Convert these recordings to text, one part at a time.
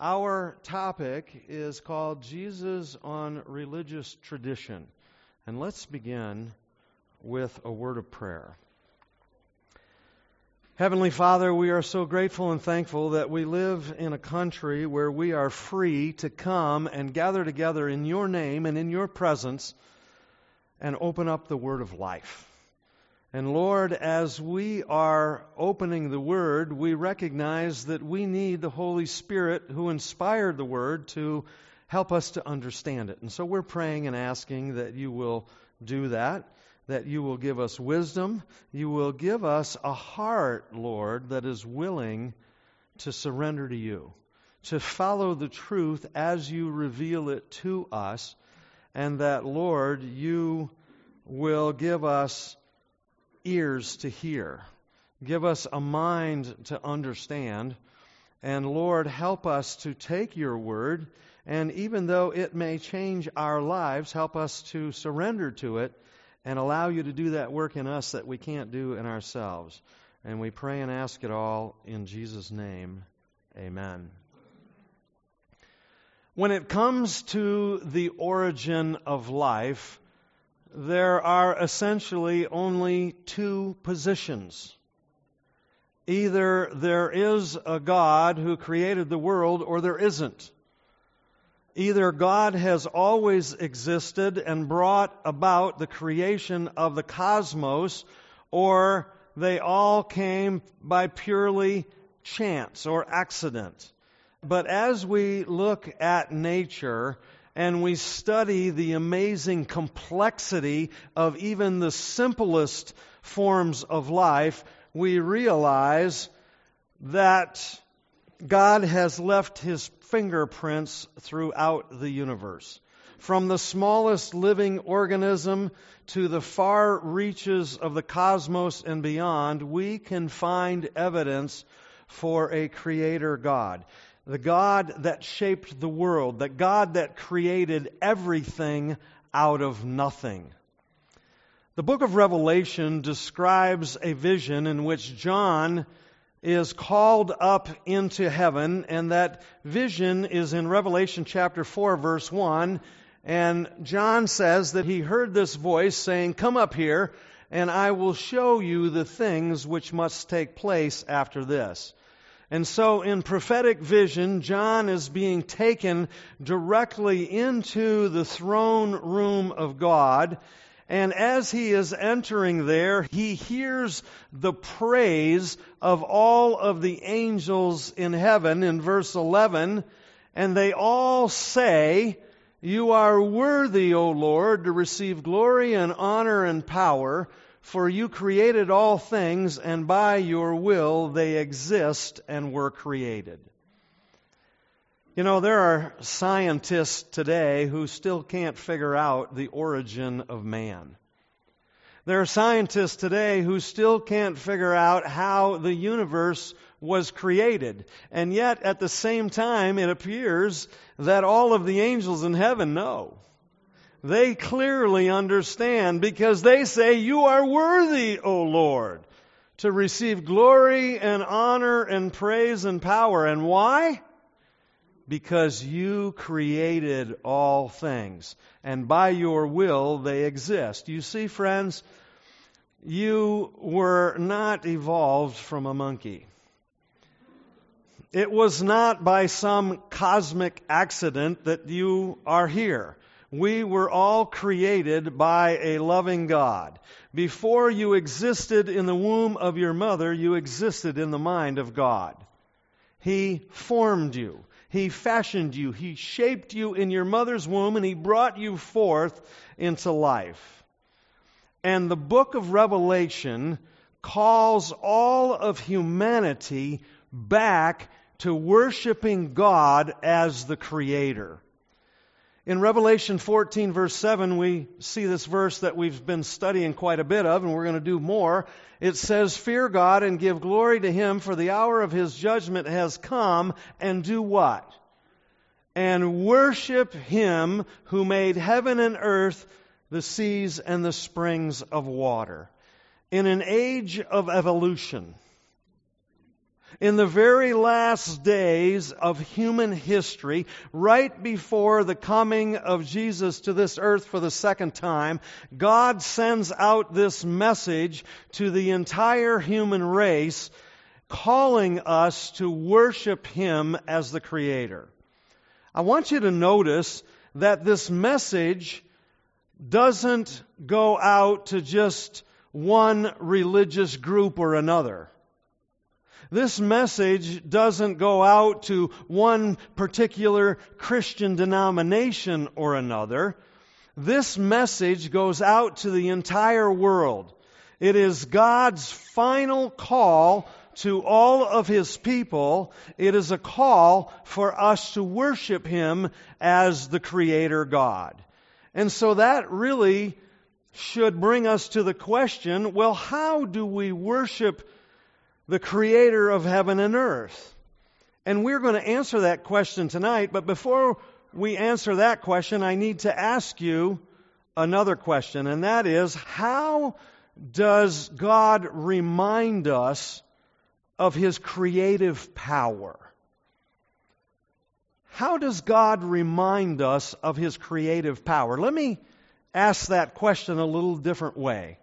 Our topic is called Jesus on Religious Tradition. And let's begin with a word of prayer. Heavenly Father, we are so grateful and thankful that we live in a country where we are free to come and gather together in your name and in your presence and open up the word of life. And Lord, as we are opening the Word, we recognize that we need the Holy Spirit who inspired the Word to help us to understand it. And so we're praying and asking that you will do that, that you will give us wisdom, you will give us a heart, Lord, that is willing to surrender to you, to follow the truth as you reveal it to us, and that, Lord, you will give us ears to hear. Give us a mind to understand. And Lord, help us to take your word, and even though it may change our lives, help us to surrender to it and allow you to do that work in us that we can't do in ourselves. And we pray and ask it all in Jesus' name. Amen. When it comes to the origin of life, there are essentially only two positions. Either there is a God who created the world or there isn't. Either God has always existed and brought about the creation of the cosmos, or they all came by purely chance or accident. But as we look at nature, and we study the amazing complexity of even the simplest forms of life, we realize that God has left his fingerprints throughout the universe. From the smallest living organism to the far reaches of the cosmos and beyond, we can find evidence for a creator God the God that shaped the world, the God that created everything out of nothing. The book of Revelation describes a vision in which John is called up into heaven, and that vision is in Revelation chapter 4, verse 1. And John says that he heard this voice saying, Come up here, and I will show you the things which must take place after this. And so, in prophetic vision, John is being taken directly into the throne room of God. And as he is entering there, he hears the praise of all of the angels in heaven in verse 11. And they all say, You are worthy, O Lord, to receive glory and honor and power for you created all things, and by your will they exist and were created. You know, there are scientists today who still can't figure out the origin of man. There are scientists today who still can't figure out how the universe was created. And yet, at the same time, it appears that all of the angels in heaven know. They clearly understand because they say, You are worthy, O Lord, to receive glory and honor and praise and power. And why? Because you created all things, and by your will they exist. You see, friends, you were not evolved from a monkey. It was not by some cosmic accident that you are here. We were all created by a loving God. Before you existed in the womb of your mother, you existed in the mind of God. He formed you. He fashioned you. He shaped you in your mother's womb and He brought you forth into life. And the book of Revelation calls all of humanity back to worshiping God as the Creator. In Revelation 14, verse 7, we see this verse that we've been studying quite a bit of, and we're going to do more. It says, Fear God and give glory to Him, for the hour of His judgment has come, and do what? And worship Him who made heaven and earth, the seas and the springs of water. In an age of evolution, in the very last days of human history, right before the coming of Jesus to this earth for the second time, God sends out this message to the entire human race, calling us to worship Him as the Creator. I want you to notice that this message doesn't go out to just one religious group or another. This message doesn't go out to one particular Christian denomination or another. This message goes out to the entire world. It is God's final call to all of His people. It is a call for us to worship Him as the Creator God. And so that really should bring us to the question well, how do we worship the creator of heaven and earth? And we're going to answer that question tonight, but before we answer that question, I need to ask you another question, and that is how does God remind us of his creative power? How does God remind us of his creative power? Let me ask that question a little different way.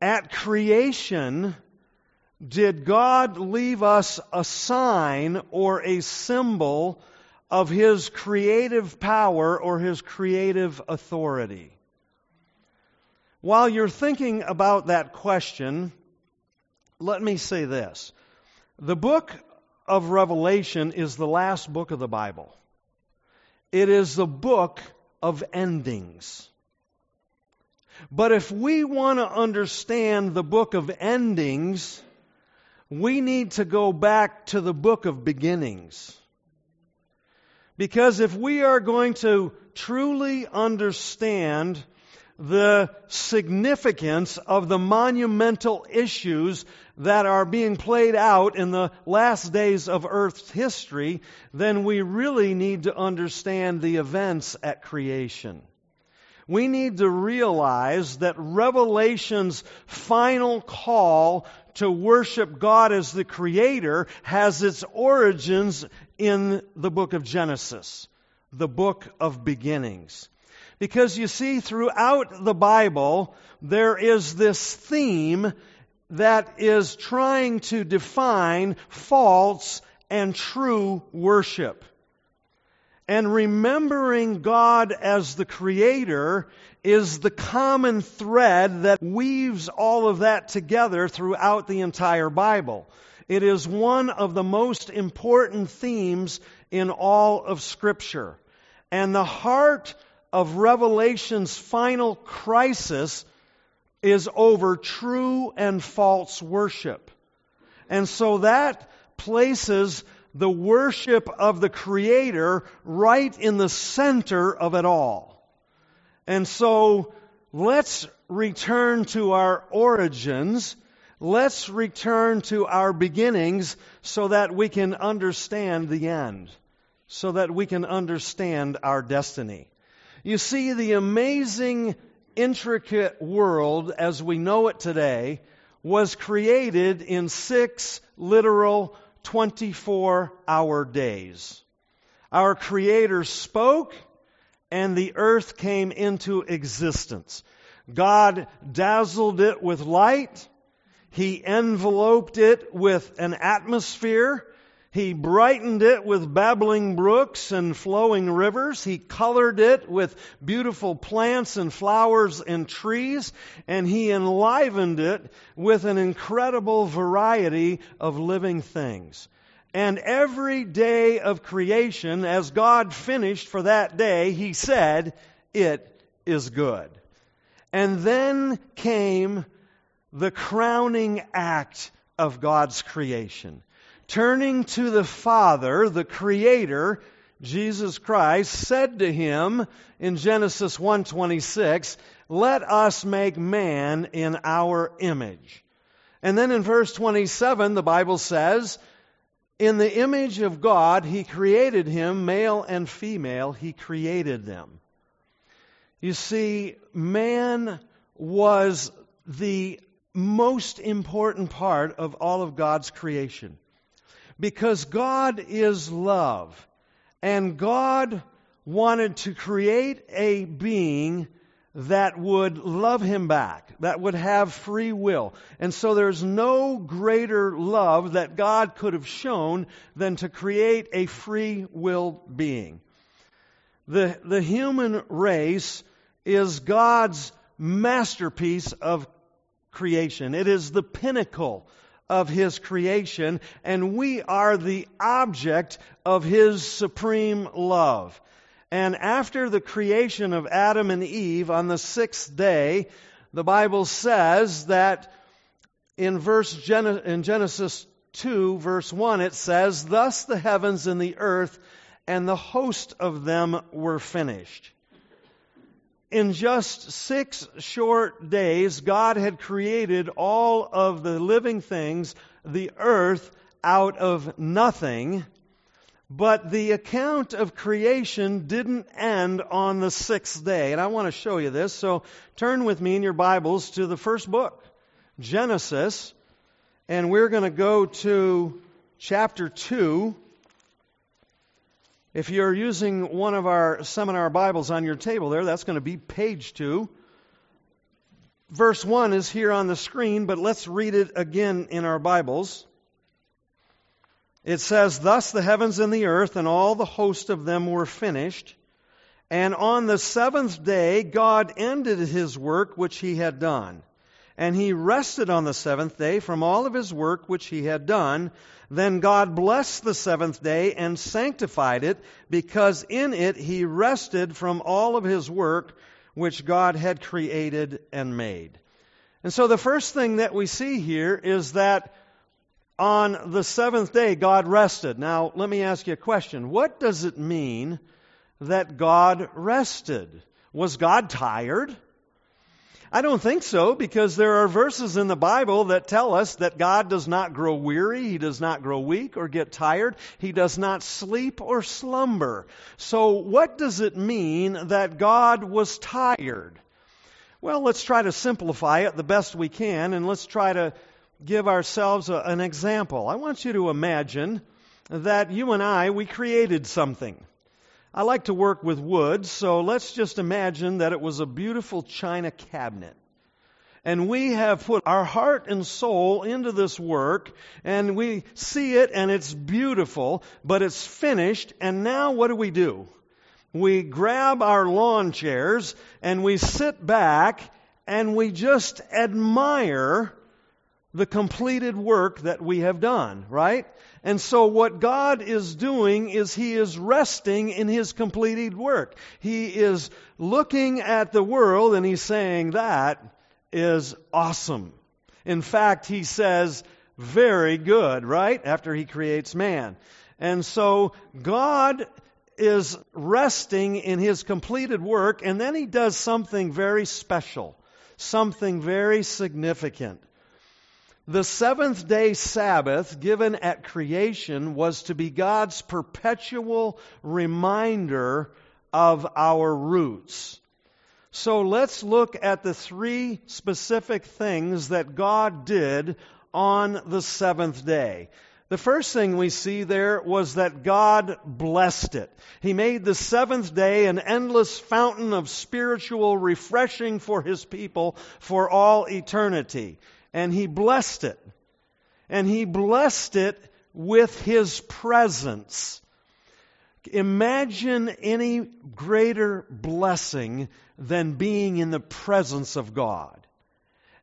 At creation, did God leave us a sign or a symbol of His creative power or His creative authority? While you're thinking about that question, let me say this. The book of Revelation is the last book of the Bible. It is the book of endings. But if we want to understand the book of endings, we need to go back to the book of beginnings. Because if we are going to truly understand the significance of the monumental issues that are being played out in the last days of Earth's history, then we really need to understand the events at creation. We need to realize that Revelation's final call to worship God as the Creator has its origins in the book of Genesis, the book of beginnings. Because you see, throughout the Bible, there is this theme that is trying to define false and true worship. And remembering God as the Creator is the common thread that weaves all of that together throughout the entire Bible. It is one of the most important themes in all of Scripture. And the heart of Revelation's final crisis is over true and false worship. And so that places the worship of the Creator right in the center of it all. And so let's return to our origins. Let's return to our beginnings so that we can understand the end, so that we can understand our destiny. You see, the amazing, intricate world as we know it today was created in six literal 24 hour days. Our Creator spoke, and the earth came into existence. God dazzled it with light. He enveloped it with an atmosphere. He brightened it with babbling brooks and flowing rivers. He colored it with beautiful plants and flowers and trees. And he enlivened it with an incredible variety of living things. And every day of creation, as God finished for that day, He said, It is good. And then came the crowning act of God's creation. Turning to the Father, the Creator, Jesus Christ said to him in Genesis 1:26, "Let us make man in our image." And then in verse 27 the Bible says, in the image of God, He created him, male and female, He created them. You see, man was the most important part of all of God's creation. Because God is love. And God wanted to create a being that would love him back, that would have free will. And so there's no greater love that God could have shown than to create a free will being. The, the human race is God's masterpiece of creation. It is the pinnacle of His creation, and we are the object of His supreme love. And after the creation of Adam and Eve on the sixth day, the Bible says that in verse in Genesis 2 verse 1 it says thus the heavens and the earth and the host of them were finished. In just 6 short days God had created all of the living things the earth out of nothing but the account of creation didn't end on the sixth day. And I want to show you this. So turn with me in your Bibles to the first book, Genesis. And we're going to go to chapter 2. If you're using one of our seminar Bibles on your table there, that's going to be page 2. Verse 1 is here on the screen, but let's read it again in our Bibles. It says, Thus the heavens and the earth and all the host of them were finished. And on the seventh day, God ended his work which he had done. And he rested on the seventh day from all of his work which he had done. Then God blessed the seventh day and sanctified it, because in it he rested from all of his work which God had created and made. And so the first thing that we see here is that on the seventh day, God rested. Now, let me ask you a question. What does it mean that God rested? Was God tired? I don't think so, because there are verses in the Bible that tell us that God does not grow weary, He does not grow weak or get tired, He does not sleep or slumber. So, what does it mean that God was tired? Well, let's try to simplify it the best we can, and let's try to give ourselves a, an example. I want you to imagine that you and I, we created something. I like to work with wood, so let's just imagine that it was a beautiful china cabinet. And we have put our heart and soul into this work, and we see it, and it's beautiful, but it's finished, and now what do we do? We grab our lawn chairs, and we sit back, and we just admire the completed work that we have done, right? And so what God is doing is He is resting in His completed work. He is looking at the world and He's saying, that is awesome. In fact, He says, very good, right? After He creates man. And so God is resting in His completed work and then He does something very special, something very significant. The seventh day Sabbath given at creation was to be God's perpetual reminder of our roots. So let's look at the three specific things that God did on the seventh day. The first thing we see there was that God blessed it. He made the seventh day an endless fountain of spiritual refreshing for His people for all eternity and he blessed it. And he blessed it with his presence. Imagine any greater blessing than being in the presence of God.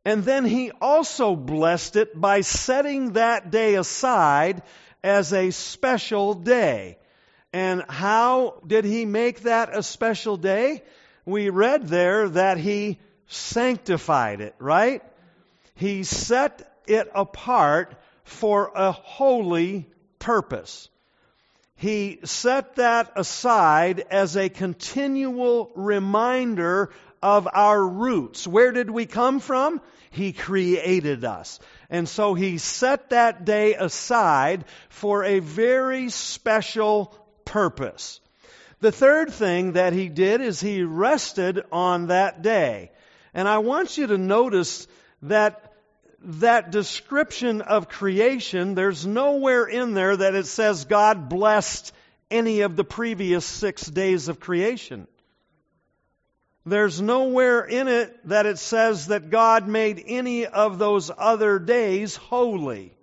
And then he also blessed it by setting that day aside as a special day. And how did he make that a special day? We read there that he sanctified it, right? He set it apart for a holy purpose. He set that aside as a continual reminder of our roots. Where did we come from? He created us. And so he set that day aside for a very special purpose. The third thing that he did is he rested on that day. And I want you to notice that that description of creation, there's nowhere in there that it says God blessed any of the previous six days of creation. There's nowhere in it that it says that God made any of those other days holy.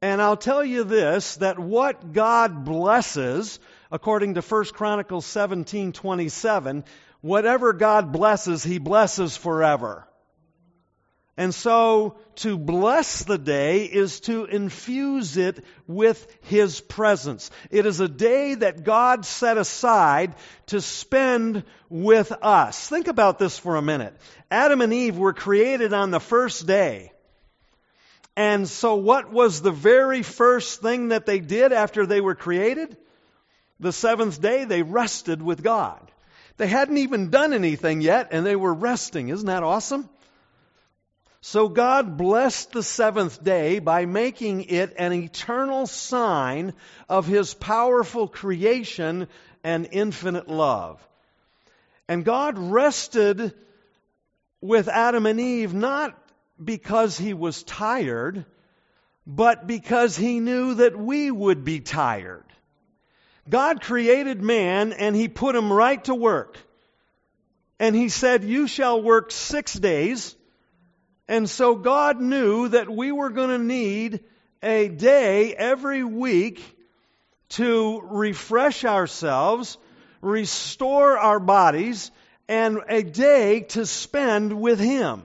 And I'll tell you this that what God blesses, according to 1 Chronicles 17 27, whatever God blesses, He blesses forever. And so to bless the day is to infuse it with His presence. It is a day that God set aside to spend with us. Think about this for a minute. Adam and Eve were created on the first day. And so what was the very first thing that they did after they were created? The seventh day they rested with God. They hadn't even done anything yet and they were resting. Isn't that awesome? So God blessed the seventh day by making it an eternal sign of His powerful creation and infinite love. And God rested with Adam and Eve not because He was tired, but because He knew that we would be tired. God created man and He put him right to work. And He said, You shall work six days and so God knew that we were going to need a day every week to refresh ourselves, restore our bodies, and a day to spend with Him.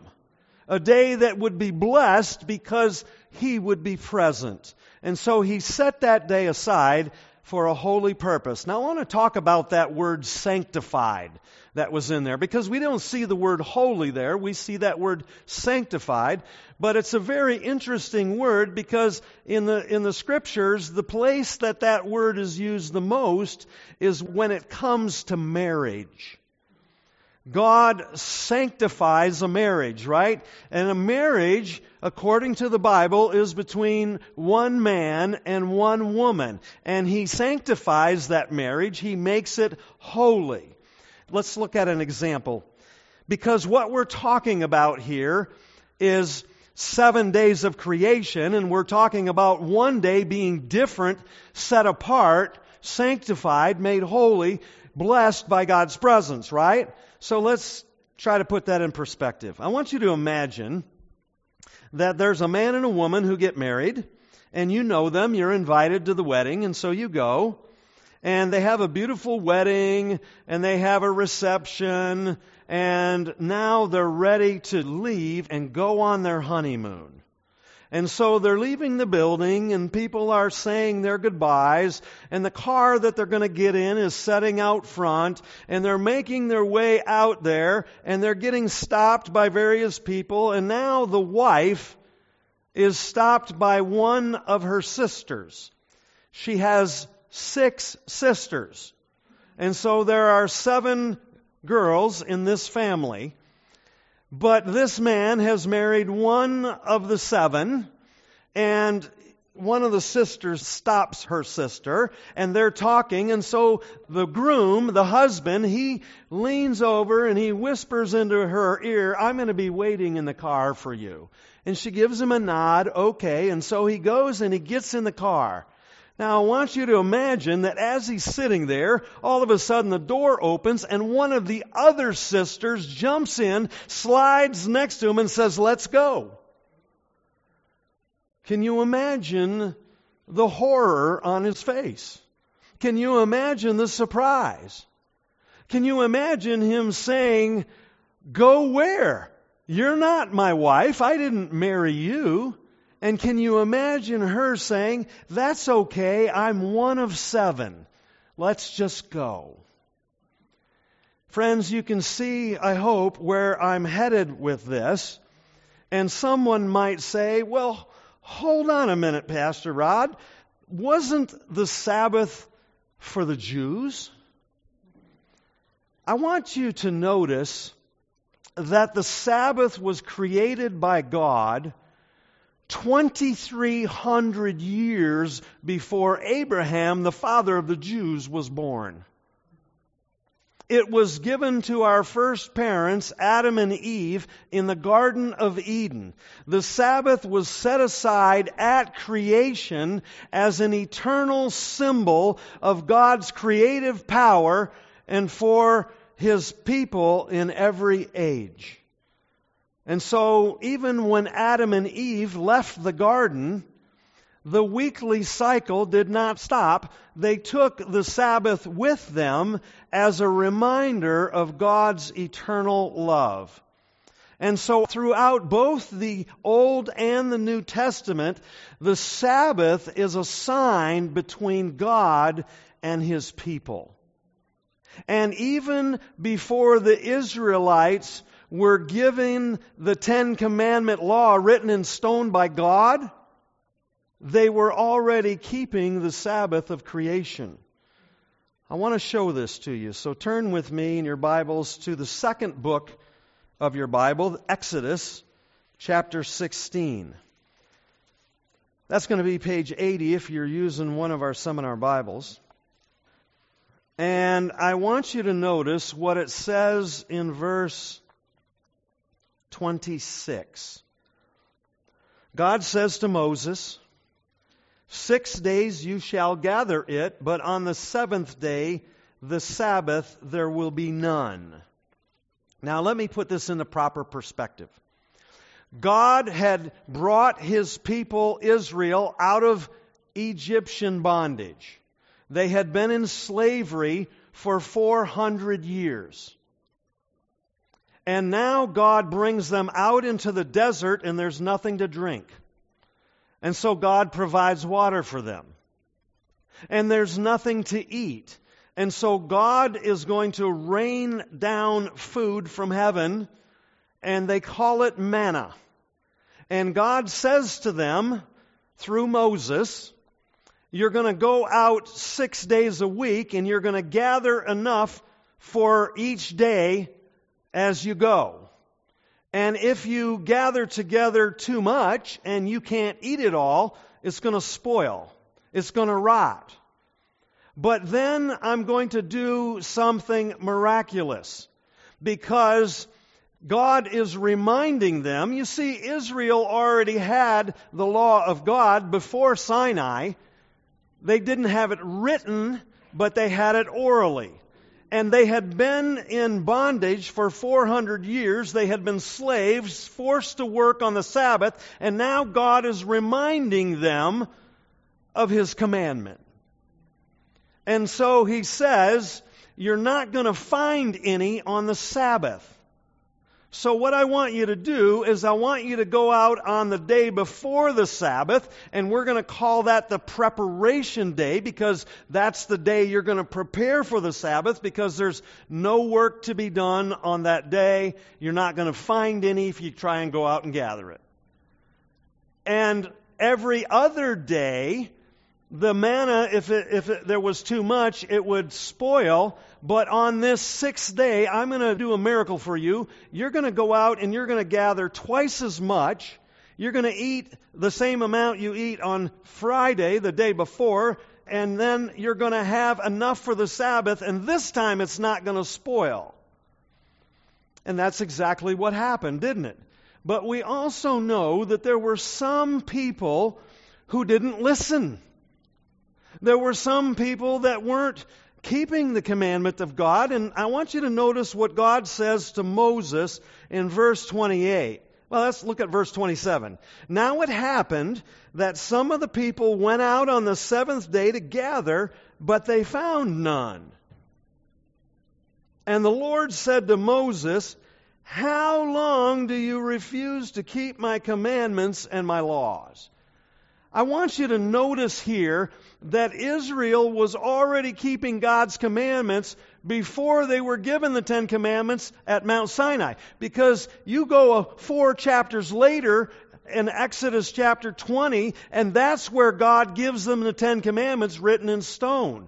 A day that would be blessed because He would be present. And so He set that day aside for a holy purpose. Now I want to talk about that word sanctified that was in there because we don't see the word holy there. We see that word sanctified. But it's a very interesting word because in the, in the scriptures, the place that that word is used the most is when it comes to marriage. God sanctifies a marriage, right? And a marriage, according to the Bible, is between one man and one woman. And He sanctifies that marriage. He makes it holy. Let's look at an example. Because what we're talking about here is seven days of creation, and we're talking about one day being different, set apart, sanctified, made holy, blessed by God's presence, right? So let's try to put that in perspective. I want you to imagine that there's a man and a woman who get married, and you know them, you're invited to the wedding, and so you go, and they have a beautiful wedding, and they have a reception, and now they're ready to leave and go on their honeymoon. And so they're leaving the building and people are saying their goodbyes and the car that they're going to get in is setting out front and they're making their way out there and they're getting stopped by various people and now the wife is stopped by one of her sisters. She has six sisters. And so there are seven girls in this family. But this man has married one of the seven, and one of the sisters stops her sister, and they're talking, and so the groom, the husband, he leans over and he whispers into her ear, I'm going to be waiting in the car for you. And she gives him a nod, okay, and so he goes and he gets in the car. Now, I want you to imagine that as he's sitting there, all of a sudden the door opens and one of the other sisters jumps in, slides next to him, and says, Let's go. Can you imagine the horror on his face? Can you imagine the surprise? Can you imagine him saying, Go where? You're not my wife. I didn't marry you. And can you imagine her saying, That's okay, I'm one of seven. Let's just go. Friends, you can see, I hope, where I'm headed with this. And someone might say, Well, hold on a minute, Pastor Rod. Wasn't the Sabbath for the Jews? I want you to notice that the Sabbath was created by God 2,300 years before Abraham, the father of the Jews, was born. It was given to our first parents, Adam and Eve, in the Garden of Eden. The Sabbath was set aside at creation as an eternal symbol of God's creative power and for His people in every age. And so, even when Adam and Eve left the garden, the weekly cycle did not stop. They took the Sabbath with them as a reminder of God's eternal love. And so throughout both the Old and the New Testament, the Sabbath is a sign between God and His people. And even before the Israelites were given the Ten Commandment law written in stone by God, they were already keeping the Sabbath of creation. I want to show this to you. So turn with me in your Bibles to the second book of your Bible, Exodus chapter 16. That's going to be page 80 if you're using one of our seminar Bibles. And I want you to notice what it says in verse 26. God says to Moses, Six days you shall gather it, but on the seventh day, the Sabbath, there will be none. Now, let me put this in the proper perspective. God had brought his people, Israel, out of Egyptian bondage. They had been in slavery for 400 years. And now God brings them out into the desert and there's nothing to drink. And so God provides water for them. And there's nothing to eat. And so God is going to rain down food from heaven, and they call it manna. And God says to them through Moses, You're going to go out six days a week, and you're going to gather enough for each day as you go. And if you gather together too much and you can't eat it all, it's going to spoil. It's going to rot. But then I'm going to do something miraculous because God is reminding them. You see, Israel already had the law of God before Sinai. They didn't have it written, but they had it orally and they had been in bondage for 400 years. They had been slaves, forced to work on the Sabbath, and now God is reminding them of His commandment. And so He says, You're not going to find any on the Sabbath. So, what I want you to do is, I want you to go out on the day before the Sabbath, and we're going to call that the preparation day because that's the day you're going to prepare for the Sabbath because there's no work to be done on that day. You're not going to find any if you try and go out and gather it. And every other day, the manna, if, it, if it, there was too much, it would spoil. But on this sixth day, I'm going to do a miracle for you. You're going to go out and you're going to gather twice as much. You're going to eat the same amount you eat on Friday, the day before, and then you're going to have enough for the Sabbath, and this time it's not going to spoil. And that's exactly what happened, didn't it? But we also know that there were some people who didn't listen. There were some people that weren't keeping the commandment of God, and I want you to notice what God says to Moses in verse 28. Well, let's look at verse 27. Now it happened that some of the people went out on the seventh day to gather, but they found none. And the Lord said to Moses, How long do you refuse to keep my commandments and my laws? I want you to notice here that Israel was already keeping God's commandments before they were given the Ten Commandments at Mount Sinai. Because you go four chapters later in Exodus chapter 20, and that's where God gives them the Ten Commandments written in stone.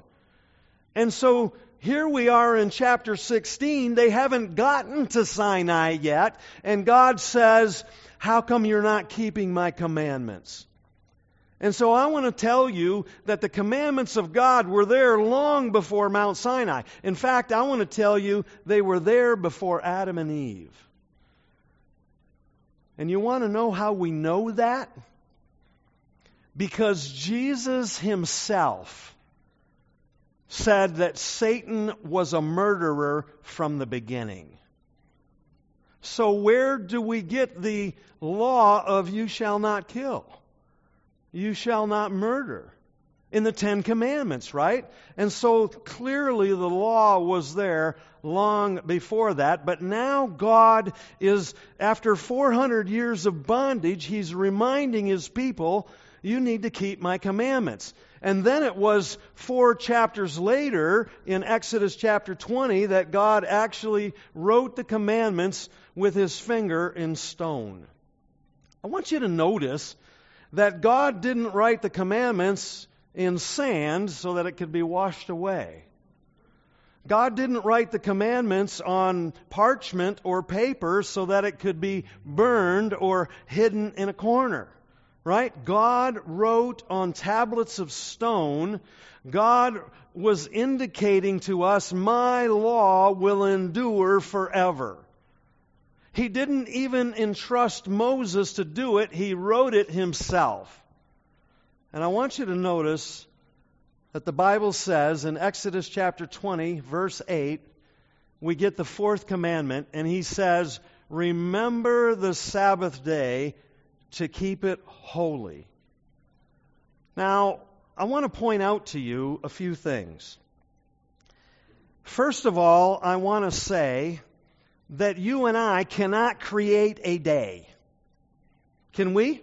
And so here we are in chapter 16. They haven't gotten to Sinai yet, and God says, How come you're not keeping my commandments? And so I want to tell you that the commandments of God were there long before Mount Sinai. In fact, I want to tell you they were there before Adam and Eve. And you want to know how we know that? Because Jesus himself said that Satan was a murderer from the beginning. So, where do we get the law of you shall not kill? You shall not murder in the Ten Commandments, right? And so clearly the law was there long before that, but now God is, after 400 years of bondage, He's reminding His people, you need to keep my commandments. And then it was four chapters later in Exodus chapter 20 that God actually wrote the commandments with His finger in stone. I want you to notice that God didn't write the commandments in sand so that it could be washed away. God didn't write the commandments on parchment or paper so that it could be burned or hidden in a corner. Right? God wrote on tablets of stone. God was indicating to us, my law will endure forever. He didn't even entrust Moses to do it, he wrote it himself. And I want you to notice that the Bible says in Exodus chapter 20, verse 8, we get the fourth commandment, and he says, Remember the Sabbath day to keep it holy. Now, I want to point out to you a few things. First of all, I want to say that you and I cannot create a day. Can we?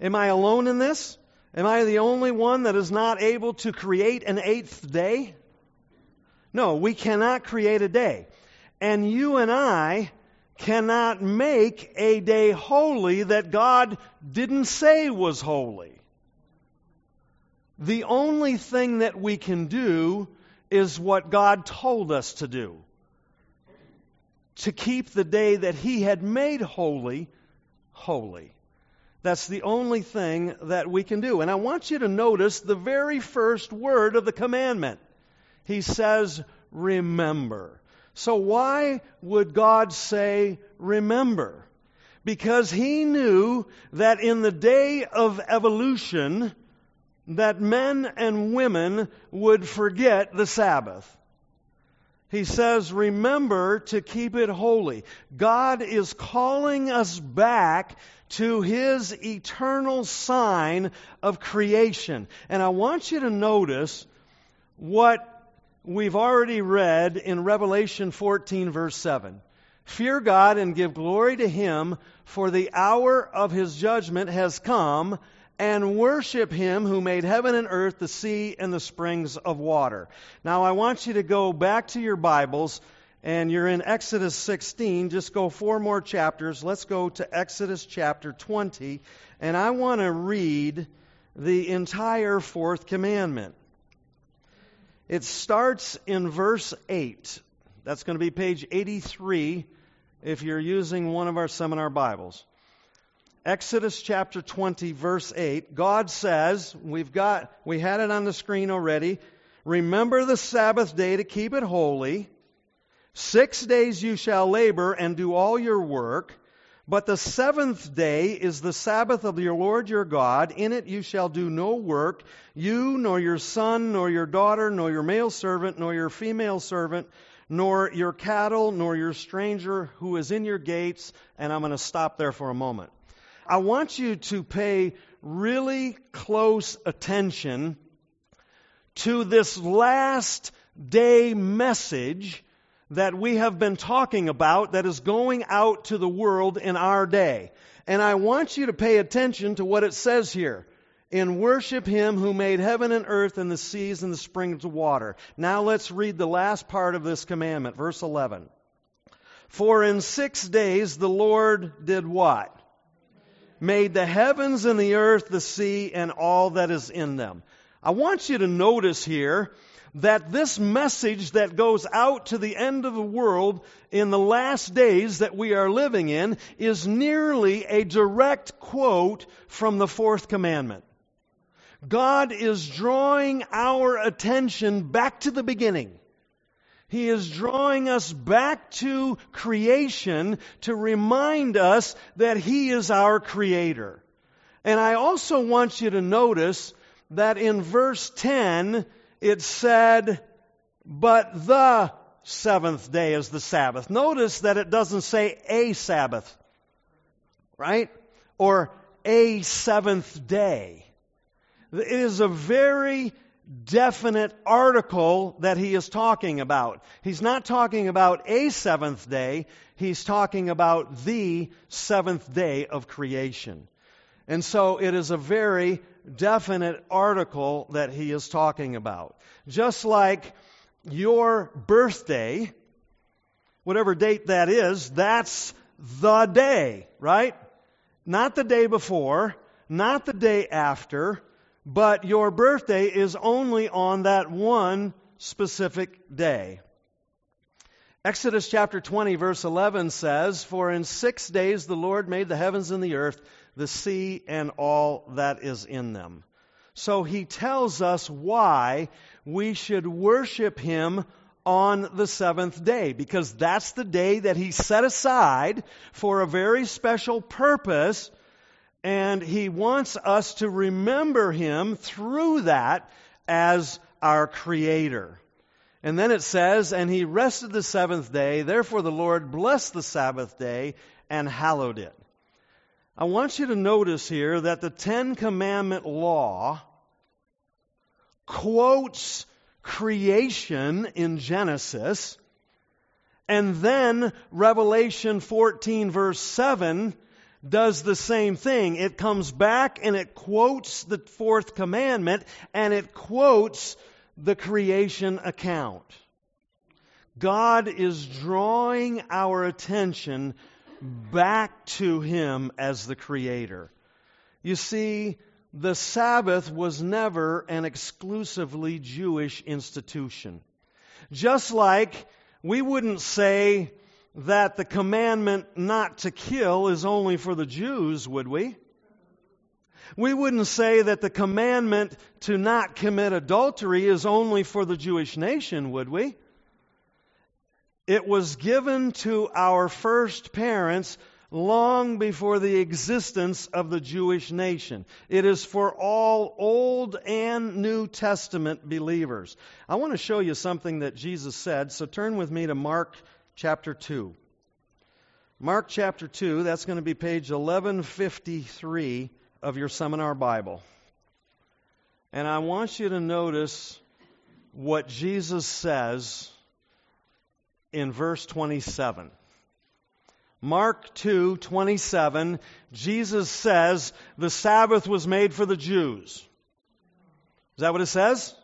Am I alone in this? Am I the only one that is not able to create an eighth day? No, we cannot create a day. And you and I cannot make a day holy that God didn't say was holy. The only thing that we can do is what God told us to do to keep the day that he had made holy, holy. That's the only thing that we can do. And I want you to notice the very first word of the commandment. He says, remember. So why would God say, remember? Because he knew that in the day of evolution, that men and women would forget the Sabbath. He says, remember to keep it holy. God is calling us back to His eternal sign of creation. And I want you to notice what we've already read in Revelation 14, verse 7. Fear God and give glory to Him, for the hour of His judgment has come, and worship him who made heaven and earth, the sea, and the springs of water. Now, I want you to go back to your Bibles, and you're in Exodus 16. Just go four more chapters. Let's go to Exodus chapter 20, and I want to read the entire fourth commandment. It starts in verse 8. That's going to be page 83 if you're using one of our seminar Bibles. Exodus chapter 20 verse 8, God says, we've got, we had it on the screen already, remember the Sabbath day to keep it holy. Six days you shall labor and do all your work, but the seventh day is the Sabbath of your Lord your God. In it you shall do no work, you, nor your son, nor your daughter, nor your male servant, nor your female servant, nor your cattle, nor your stranger who is in your gates. And I'm going to stop there for a moment. I want you to pay really close attention to this last day message that we have been talking about that is going out to the world in our day. And I want you to pay attention to what it says here. In worship him who made heaven and earth and the seas and the springs of water. Now let's read the last part of this commandment, verse 11. For in six days the Lord did what? Made the heavens and the earth, the sea, and all that is in them. I want you to notice here that this message that goes out to the end of the world in the last days that we are living in is nearly a direct quote from the fourth commandment. God is drawing our attention back to the beginning. He is drawing us back to creation to remind us that He is our Creator. And I also want you to notice that in verse 10, it said, but the seventh day is the Sabbath. Notice that it doesn't say a Sabbath, right? Or a seventh day. It is a very definite article that he is talking about. He's not talking about a seventh day, he's talking about the seventh day of creation. And so it is a very definite article that he is talking about. Just like your birthday, whatever date that is, that's the day, right? Not the day before, not the day after, but your birthday is only on that one specific day. Exodus chapter 20, verse 11 says, For in six days the Lord made the heavens and the earth, the sea, and all that is in them. So he tells us why we should worship him on the seventh day, because that's the day that he set aside for a very special purpose, and he wants us to remember him through that as our creator. And then it says, And he rested the seventh day, therefore the Lord blessed the Sabbath day and hallowed it. I want you to notice here that the Ten Commandment law quotes creation in Genesis, and then Revelation 14, verse 7, does the same thing. It comes back and it quotes the fourth commandment and it quotes the creation account. God is drawing our attention back to Him as the Creator. You see, the Sabbath was never an exclusively Jewish institution. Just like we wouldn't say that the commandment not to kill is only for the Jews, would we? We wouldn't say that the commandment to not commit adultery is only for the Jewish nation, would we? It was given to our first parents long before the existence of the Jewish nation. It is for all Old and New Testament believers. I want to show you something that Jesus said, so turn with me to Mark chapter 2. Mark chapter 2, that's going to be page 1153 of your seminar Bible. And I want you to notice what Jesus says in verse 27. Mark 2, 27, Jesus says the Sabbath was made for the Jews. Is that what it says?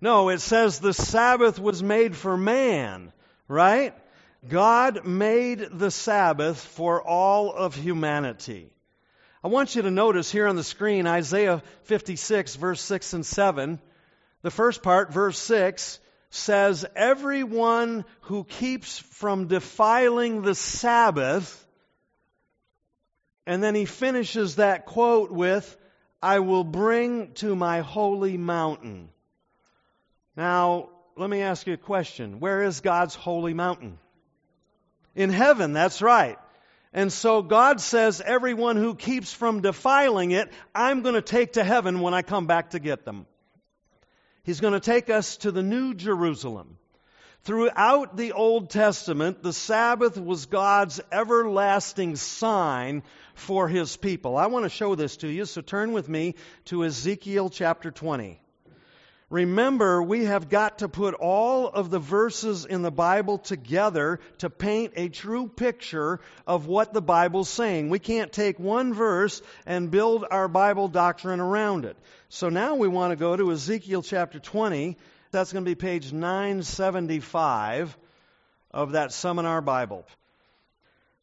No, it says the Sabbath was made for man, right? God made the Sabbath for all of humanity. I want you to notice here on the screen Isaiah 56, verse 6 and 7. The first part, verse 6, says, Everyone who keeps from defiling the Sabbath, and then he finishes that quote with, I will bring to my holy mountain. Now, let me ask you a question. Where is God's holy mountain? In heaven, that's right. And so God says, everyone who keeps from defiling it, I'm going to take to heaven when I come back to get them. He's going to take us to the New Jerusalem. Throughout the Old Testament, the Sabbath was God's everlasting sign for His people. I want to show this to you, so turn with me to Ezekiel chapter 20. Remember, we have got to put all of the verses in the Bible together to paint a true picture of what the Bible's saying. We can't take one verse and build our Bible doctrine around it. So now we want to go to Ezekiel chapter 20. That's going to be page 975 of that seminar Bible.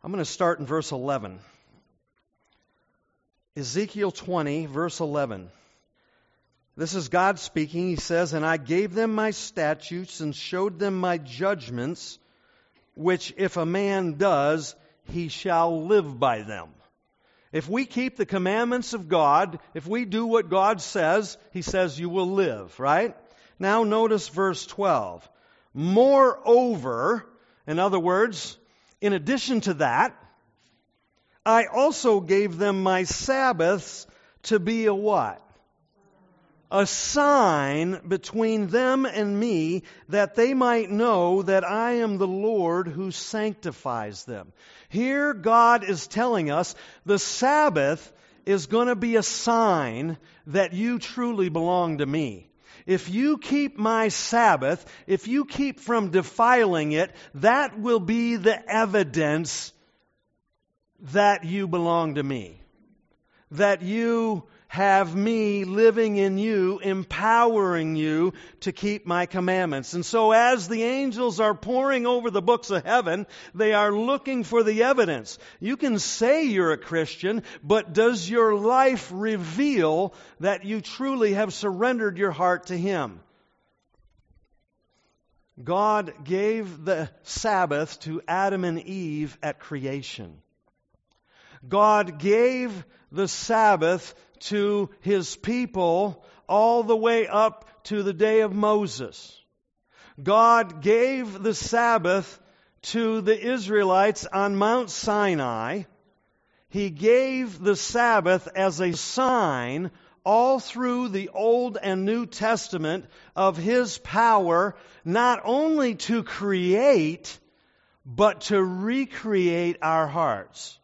I'm going to start in verse 11. Ezekiel 20, verse 11. This is God speaking. He says, And I gave them my statutes and showed them my judgments, which if a man does, he shall live by them. If we keep the commandments of God, if we do what God says, He says you will live, right? Now notice verse 12. Moreover, in other words, in addition to that, I also gave them my Sabbaths to be a what? A sign between them and me that they might know that I am the Lord who sanctifies them. Here God is telling us the Sabbath is going to be a sign that you truly belong to me. If you keep my Sabbath, if you keep from defiling it, that will be the evidence that you belong to me. That you have me living in you, empowering you to keep my commandments. And so, as the angels are poring over the books of heaven, they are looking for the evidence. You can say you're a Christian, but does your life reveal that you truly have surrendered your heart to Him? God gave the Sabbath to Adam and Eve at creation. God gave the Sabbath to his people all the way up to the day of Moses. God gave the Sabbath to the Israelites on Mount Sinai. He gave the Sabbath as a sign all through the Old and New Testament of His power, not only to create, but to recreate our hearts.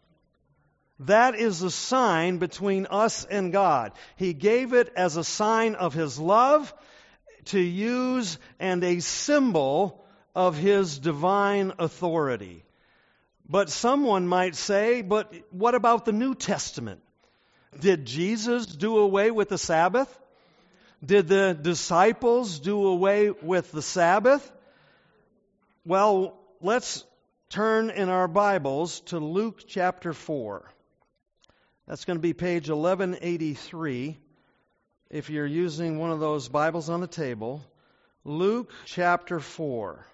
That is a sign between us and God. He gave it as a sign of His love to use and a symbol of His divine authority. But someone might say, but what about the New Testament? Did Jesus do away with the Sabbath? Did the disciples do away with the Sabbath? Well, let's turn in our Bibles to Luke chapter 4. That's going to be page 1183 if you're using one of those Bibles on the table. Luke chapter 4.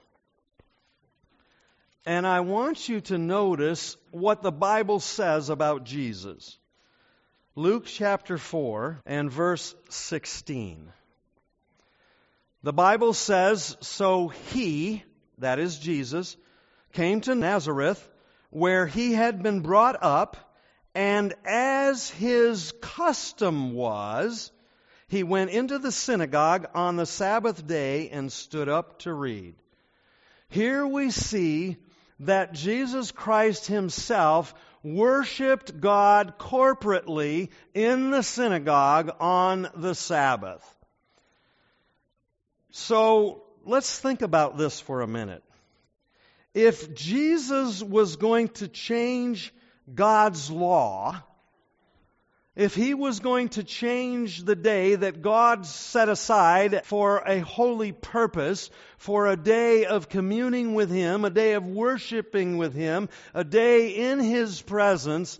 And I want you to notice what the Bible says about Jesus. Luke chapter 4 and verse 16. The Bible says, So he, that is Jesus, came to Nazareth, where he had been brought up and as his custom was, he went into the synagogue on the Sabbath day and stood up to read. Here we see that Jesus Christ himself worshiped God corporately in the synagogue on the Sabbath. So let's think about this for a minute. If Jesus was going to change God's law, if he was going to change the day that God set aside for a holy purpose, for a day of communing with him, a day of worshiping with him, a day in his presence,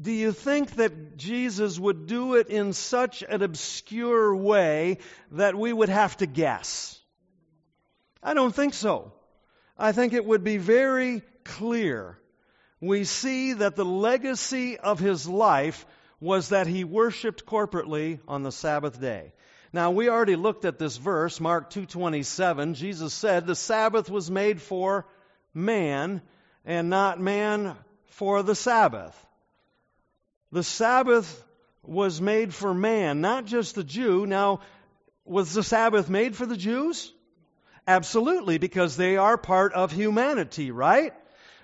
do you think that Jesus would do it in such an obscure way that we would have to guess? I don't think so. I think it would be very clear we see that the legacy of his life was that he worshiped corporately on the Sabbath day. Now we already looked at this verse, Mark 2:27. Jesus said, "The Sabbath was made for man and not man for the Sabbath." The Sabbath was made for man, not just the Jew. Now, was the Sabbath made for the Jews? Absolutely, because they are part of humanity, right?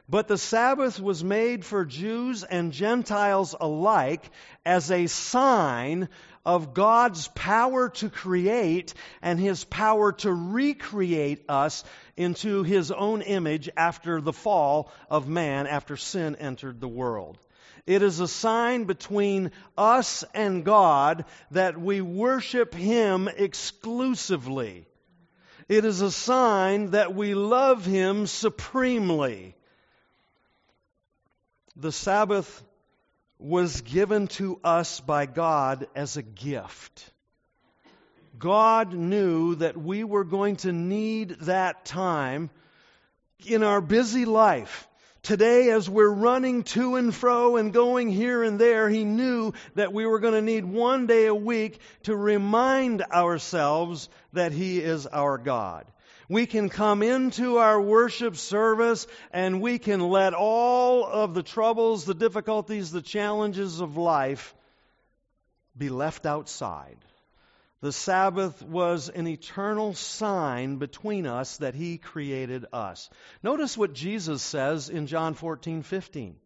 But the Sabbath was made for Jews and Gentiles alike as a sign of God's power to create and His power to recreate us into His own image after the fall of man, after sin entered the world. It is a sign between us and God that we worship Him exclusively. It is a sign that we love Him supremely the Sabbath was given to us by God as a gift. God knew that we were going to need that time in our busy life Today, as we're running to and fro and going here and there, he knew that we were going to need one day a week to remind ourselves that he is our God. We can come into our worship service and we can let all of the troubles, the difficulties, the challenges of life be left outside. The Sabbath was an eternal sign between us that He created us. Notice what Jesus says in John 14, 15.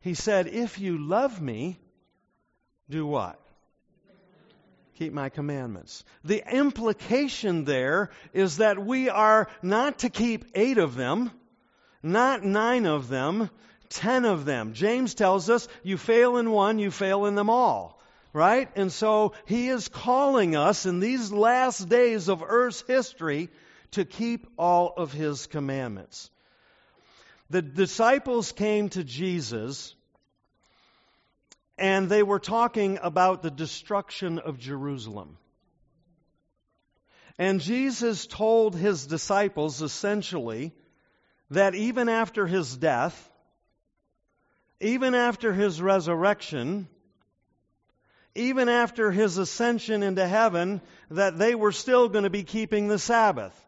He said, If you love me, do what? Keep my commandments. The implication there is that we are not to keep eight of them, not nine of them, ten of them. James tells us you fail in one, you fail in them all right? And so he is calling us in these last days of Earth's history to keep all of his commandments. The disciples came to Jesus and they were talking about the destruction of Jerusalem. And Jesus told his disciples essentially that even after his death, even after his resurrection, even after his ascension into heaven, that they were still going to be keeping the Sabbath.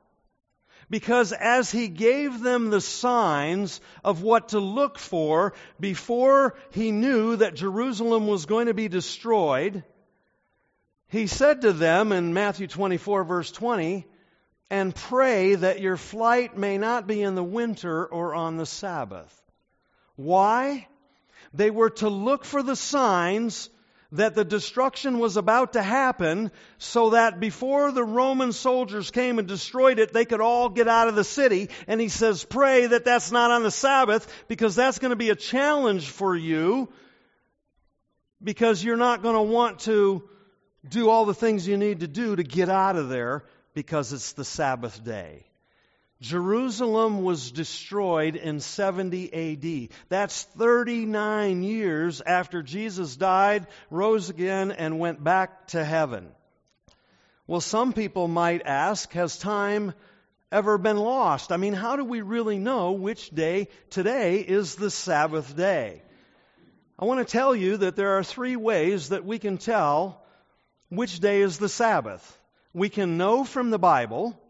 Because as he gave them the signs of what to look for before he knew that Jerusalem was going to be destroyed, he said to them in Matthew 24, verse 20, and pray that your flight may not be in the winter or on the Sabbath. Why? They were to look for the signs that the destruction was about to happen so that before the Roman soldiers came and destroyed it, they could all get out of the city. And he says, pray that that's not on the Sabbath because that's going to be a challenge for you because you're not going to want to do all the things you need to do to get out of there because it's the Sabbath day. Jerusalem was destroyed in 70 AD. That's 39 years after Jesus died, rose again, and went back to heaven. Well, some people might ask, has time ever been lost? I mean, how do we really know which day today is the Sabbath day? I want to tell you that there are three ways that we can tell which day is the Sabbath. We can know from the Bible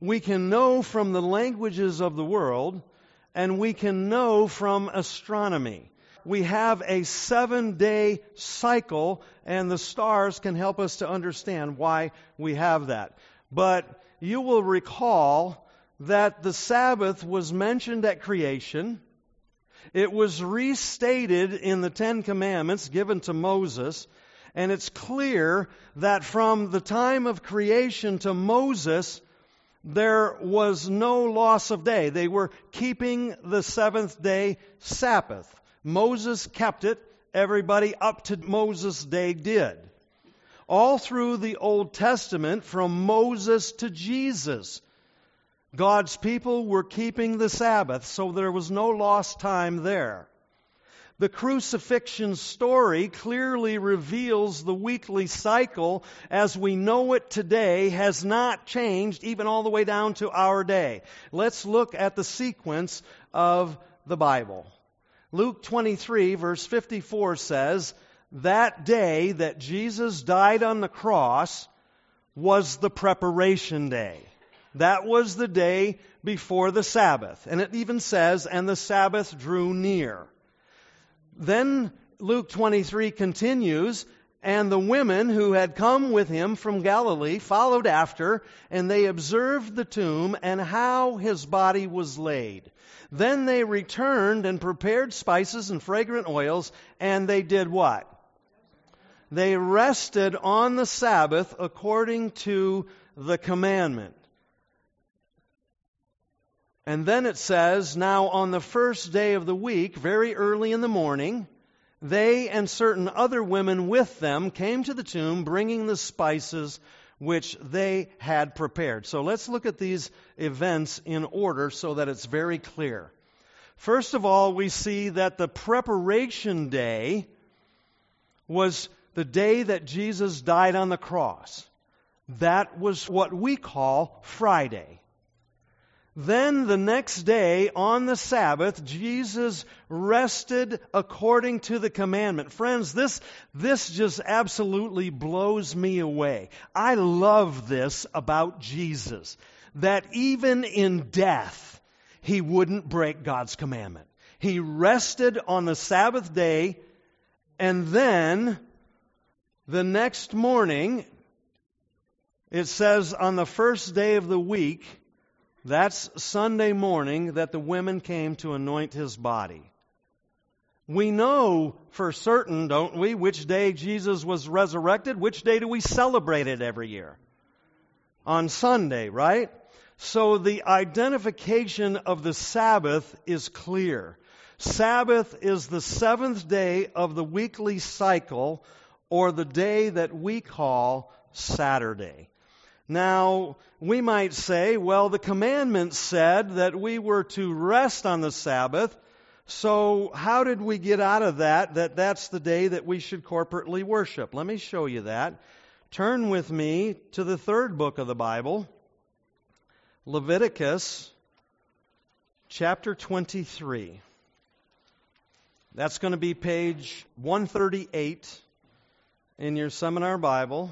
we can know from the languages of the world, and we can know from astronomy. We have a seven day cycle, and the stars can help us to understand why we have that. But you will recall that the Sabbath was mentioned at creation. It was restated in the Ten Commandments given to Moses. And it's clear that from the time of creation to Moses, there was no loss of day. They were keeping the seventh day Sabbath. Moses kept it. Everybody up to Moses' day did. All through the Old Testament, from Moses to Jesus, God's people were keeping the Sabbath, so there was no lost time there. The crucifixion story clearly reveals the weekly cycle as we know it today has not changed even all the way down to our day. Let's look at the sequence of the Bible. Luke 23 verse 54 says, that day that Jesus died on the cross was the preparation day. That was the day before the Sabbath. And it even says, and the Sabbath drew near. Then Luke 23 continues, and the women who had come with him from Galilee followed after, and they observed the tomb and how his body was laid. Then they returned and prepared spices and fragrant oils, and they did what? They rested on the Sabbath according to the commandment. And then it says, Now on the first day of the week, very early in the morning, they and certain other women with them came to the tomb bringing the spices which they had prepared. So let's look at these events in order so that it's very clear. First of all, we see that the preparation day was the day that Jesus died on the cross. That was what we call Friday. Then the next day on the Sabbath, Jesus rested according to the commandment. Friends, this, this just absolutely blows me away. I love this about Jesus, that even in death, he wouldn't break God's commandment. He rested on the Sabbath day, and then the next morning, it says on the first day of the week, that's Sunday morning that the women came to anoint his body. We know for certain, don't we, which day Jesus was resurrected? Which day do we celebrate it every year? On Sunday, right? So the identification of the Sabbath is clear. Sabbath is the seventh day of the weekly cycle, or the day that we call Saturday. Now, we might say, well, the commandment said that we were to rest on the Sabbath. So, how did we get out of that? That that's the day that we should corporately worship. Let me show you that. Turn with me to the third book of the Bible, Leviticus chapter 23. That's going to be page 138 in your seminar Bible.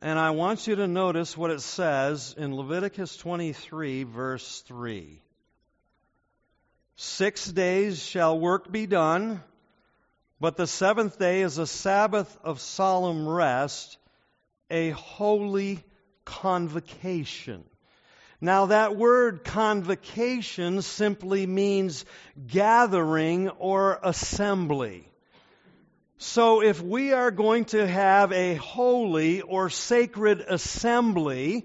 And I want you to notice what it says in Leviticus 23, verse 3. Six days shall work be done, but the seventh day is a Sabbath of solemn rest, a holy convocation. Now, that word convocation simply means gathering or assembly. So if we are going to have a holy or sacred assembly,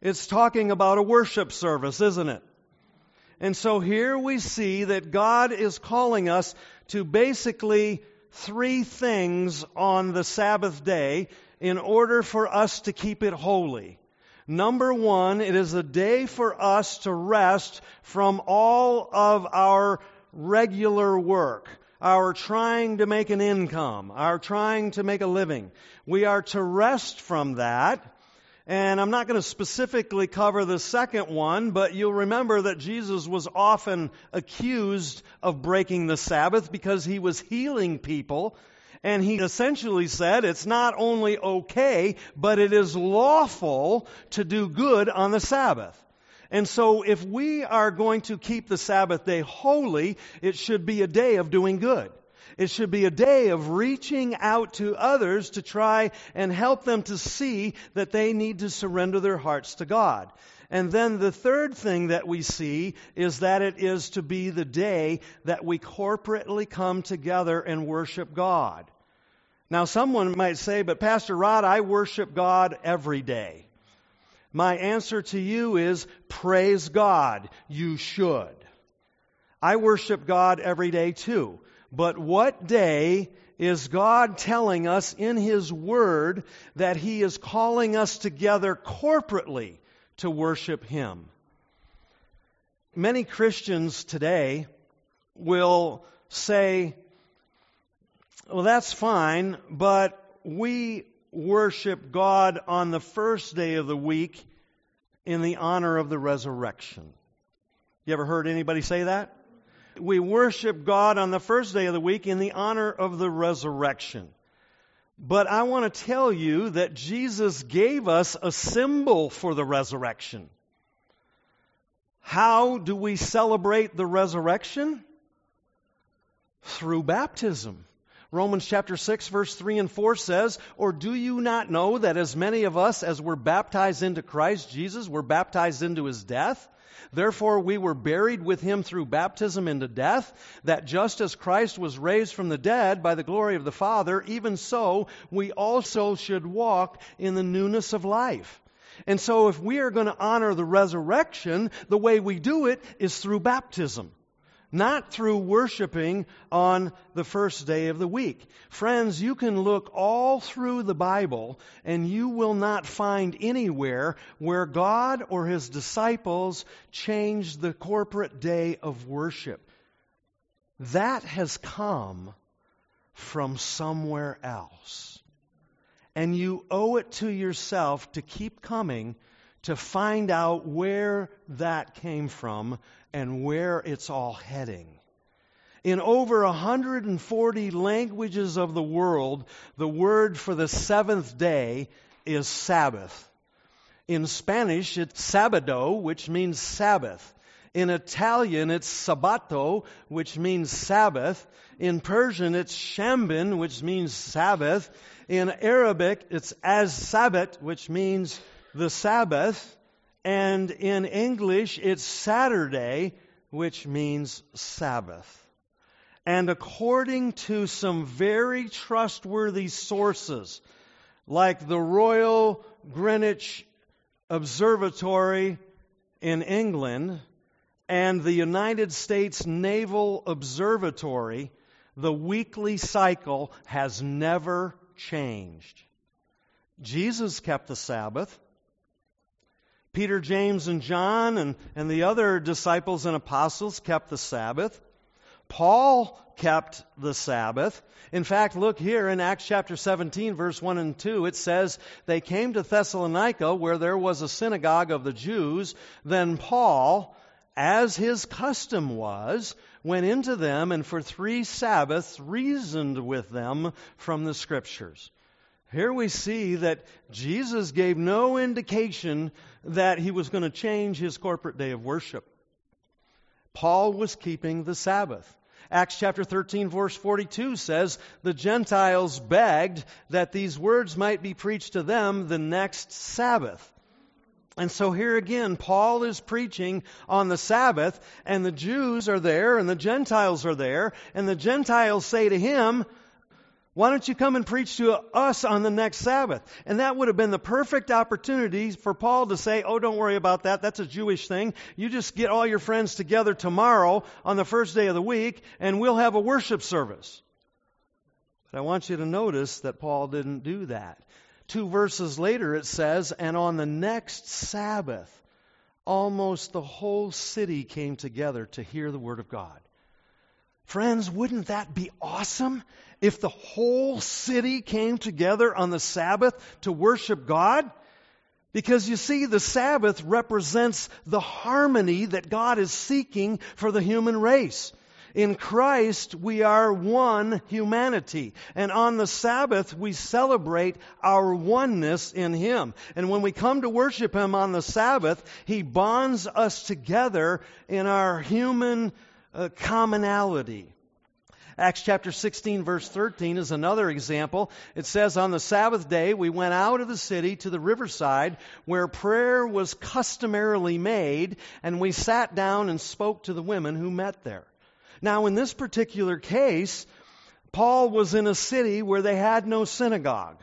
it's talking about a worship service, isn't it? And so here we see that God is calling us to basically three things on the Sabbath day in order for us to keep it holy. Number one, it is a day for us to rest from all of our regular work our trying to make an income, our trying to make a living. We are to rest from that. And I'm not going to specifically cover the second one, but you'll remember that Jesus was often accused of breaking the Sabbath because he was healing people. And he essentially said it's not only okay, but it is lawful to do good on the Sabbath. And so, if we are going to keep the Sabbath day holy, it should be a day of doing good. It should be a day of reaching out to others to try and help them to see that they need to surrender their hearts to God. And then the third thing that we see is that it is to be the day that we corporately come together and worship God. Now, someone might say, but Pastor Rod, I worship God every day. My answer to you is praise God. You should. I worship God every day too. But what day is God telling us in His Word that He is calling us together corporately to worship Him? Many Christians today will say, well, that's fine, but we worship God on the first day of the week in the honor of the resurrection. You ever heard anybody say that? We worship God on the first day of the week in the honor of the resurrection. But I want to tell you that Jesus gave us a symbol for the resurrection. How do we celebrate the resurrection? Through baptism. Romans chapter 6 verse 3 and 4 says, Or do you not know that as many of us as were baptized into Christ Jesus were baptized into his death? Therefore we were buried with him through baptism into death, that just as Christ was raised from the dead by the glory of the Father, even so we also should walk in the newness of life. And so if we are going to honor the resurrection, the way we do it is through baptism not through worshiping on the first day of the week. Friends, you can look all through the Bible and you will not find anywhere where God or his disciples changed the corporate day of worship. That has come from somewhere else. And you owe it to yourself to keep coming to find out where that came from and where it's all heading. In over 140 languages of the world, the word for the seventh day is Sabbath. In Spanish, it's sabado, which means Sabbath. In Italian, it's sabato, which means Sabbath. In Persian, it's shambin, which means Sabbath. In Arabic, it's as Sabbat, which means the Sabbath. And in English, it's Saturday, which means Sabbath. And according to some very trustworthy sources, like the Royal Greenwich Observatory in England and the United States Naval Observatory, the weekly cycle has never changed. Jesus kept the Sabbath. Peter, James, and John and, and the other disciples and apostles kept the Sabbath. Paul kept the Sabbath. In fact, look here in Acts chapter 17, verse 1 and 2, it says, They came to Thessalonica where there was a synagogue of the Jews. Then Paul, as his custom was, went into them and for three Sabbaths reasoned with them from the Scriptures. Here we see that Jesus gave no indication that he was going to change his corporate day of worship. Paul was keeping the Sabbath. Acts chapter 13, verse 42 says, The Gentiles begged that these words might be preached to them the next Sabbath. And so here again, Paul is preaching on the Sabbath, and the Jews are there, and the Gentiles are there, and the Gentiles say to him, why don't you come and preach to us on the next Sabbath? And that would have been the perfect opportunity for Paul to say, Oh, don't worry about that. That's a Jewish thing. You just get all your friends together tomorrow on the first day of the week, and we'll have a worship service. But I want you to notice that Paul didn't do that. Two verses later, it says, And on the next Sabbath, almost the whole city came together to hear the word of God. Friends, wouldn't that be awesome if the whole city came together on the Sabbath to worship God? Because you see, the Sabbath represents the harmony that God is seeking for the human race. In Christ, we are one humanity. And on the Sabbath, we celebrate our oneness in Him. And when we come to worship Him on the Sabbath, He bonds us together in our human uh, commonality. Acts chapter 16, verse 13 is another example. It says, On the Sabbath day, we went out of the city to the riverside where prayer was customarily made, and we sat down and spoke to the women who met there. Now, in this particular case, Paul was in a city where they had no synagogue.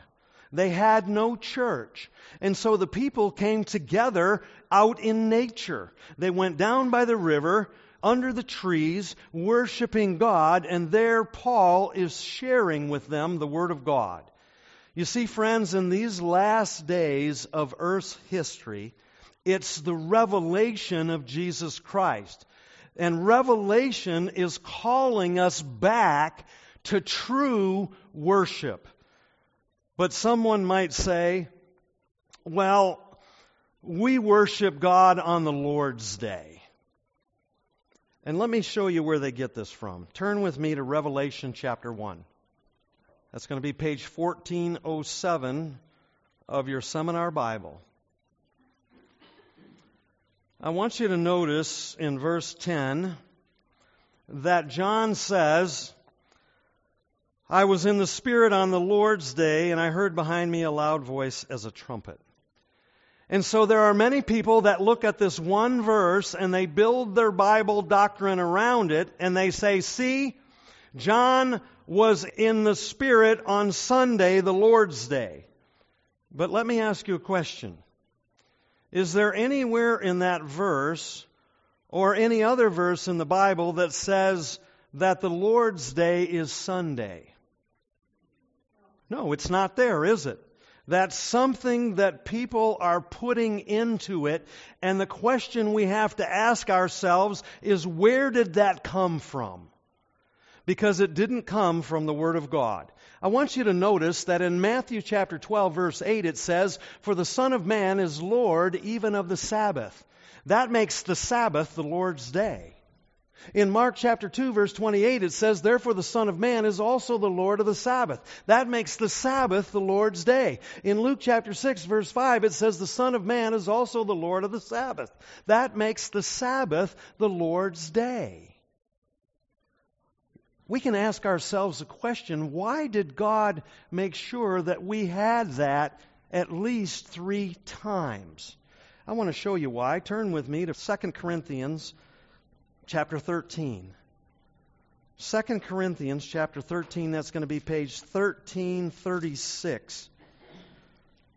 They had no church. And so the people came together out in nature. They went down by the river under the trees, worshiping God, and there Paul is sharing with them the Word of God. You see, friends, in these last days of Earth's history, it's the revelation of Jesus Christ. And revelation is calling us back to true worship. But someone might say, well, we worship God on the Lord's Day. And let me show you where they get this from. Turn with me to Revelation chapter 1. That's going to be page 1407 of your seminar Bible. I want you to notice in verse 10 that John says, I was in the Spirit on the Lord's day, and I heard behind me a loud voice as a trumpet. And so there are many people that look at this one verse and they build their Bible doctrine around it and they say, see, John was in the Spirit on Sunday, the Lord's Day. But let me ask you a question. Is there anywhere in that verse or any other verse in the Bible that says that the Lord's Day is Sunday? No, it's not there, is it? That's something that people are putting into it. And the question we have to ask ourselves is where did that come from? because it didn't come from the Word of God. I want you to notice that in Matthew chapter 12, verse 8, it says, For the Son of Man is Lord even of the Sabbath. That makes the Sabbath the Lord's day. In Mark chapter 2 verse 28 it says, Therefore the Son of Man is also the Lord of the Sabbath. That makes the Sabbath the Lord's day. In Luke chapter 6 verse 5 it says, The Son of Man is also the Lord of the Sabbath. That makes the Sabbath the Lord's day we can ask ourselves a question why did God make sure that we had that at least three times? I want to show you why. Turn with me to 2 Corinthians chapter 13. 2 Corinthians chapter 13, that's going to be page 1336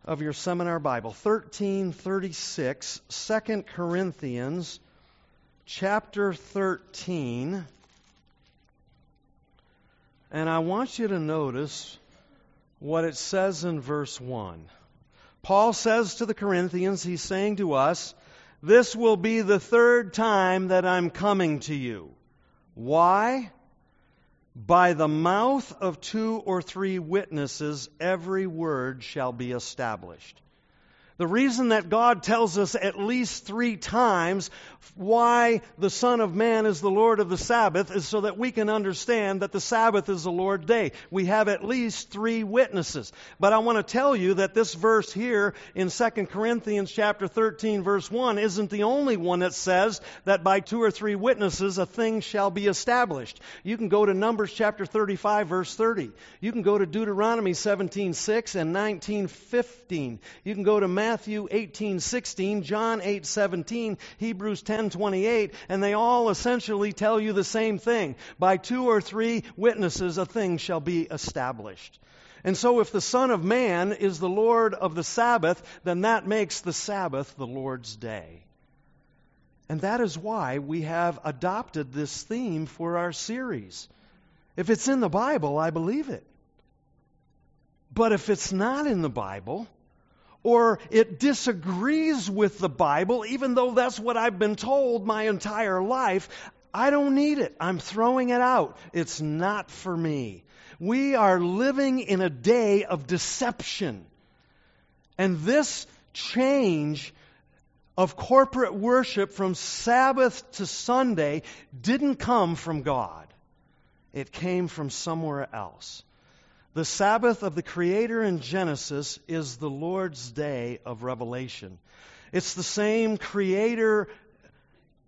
of your seminar Bible. 1336, 2 Corinthians chapter 13. And I want you to notice what it says in verse 1. Paul says to the Corinthians, he's saying to us, This will be the third time that I'm coming to you. Why? By the mouth of two or three witnesses, every word shall be established. The reason that God tells us at least three times why the Son of Man is the Lord of the Sabbath is so that we can understand that the Sabbath is the Lord's day. We have at least three witnesses. But I want to tell you that this verse here in 2 Corinthians chapter 13 verse 1 isn't the only one that says that by two or three witnesses a thing shall be established. You can go to Numbers chapter 35 verse 30. You can go to Deuteronomy 17:6 and 19:15. You can go to Matthew 18:16, John 8:17, Hebrews 10:28, and they all essentially tell you the same thing. By two or three witnesses a thing shall be established. And so if the Son of Man is the Lord of the Sabbath, then that makes the Sabbath the Lord's day. And that is why we have adopted this theme for our series. If it's in the Bible, I believe it. But if it's not in the Bible, or it disagrees with the Bible, even though that's what I've been told my entire life, I don't need it. I'm throwing it out. It's not for me. We are living in a day of deception. And this change of corporate worship from Sabbath to Sunday didn't come from God. It came from somewhere else. The Sabbath of the Creator in Genesis is the Lord's day of revelation. It's the same Creator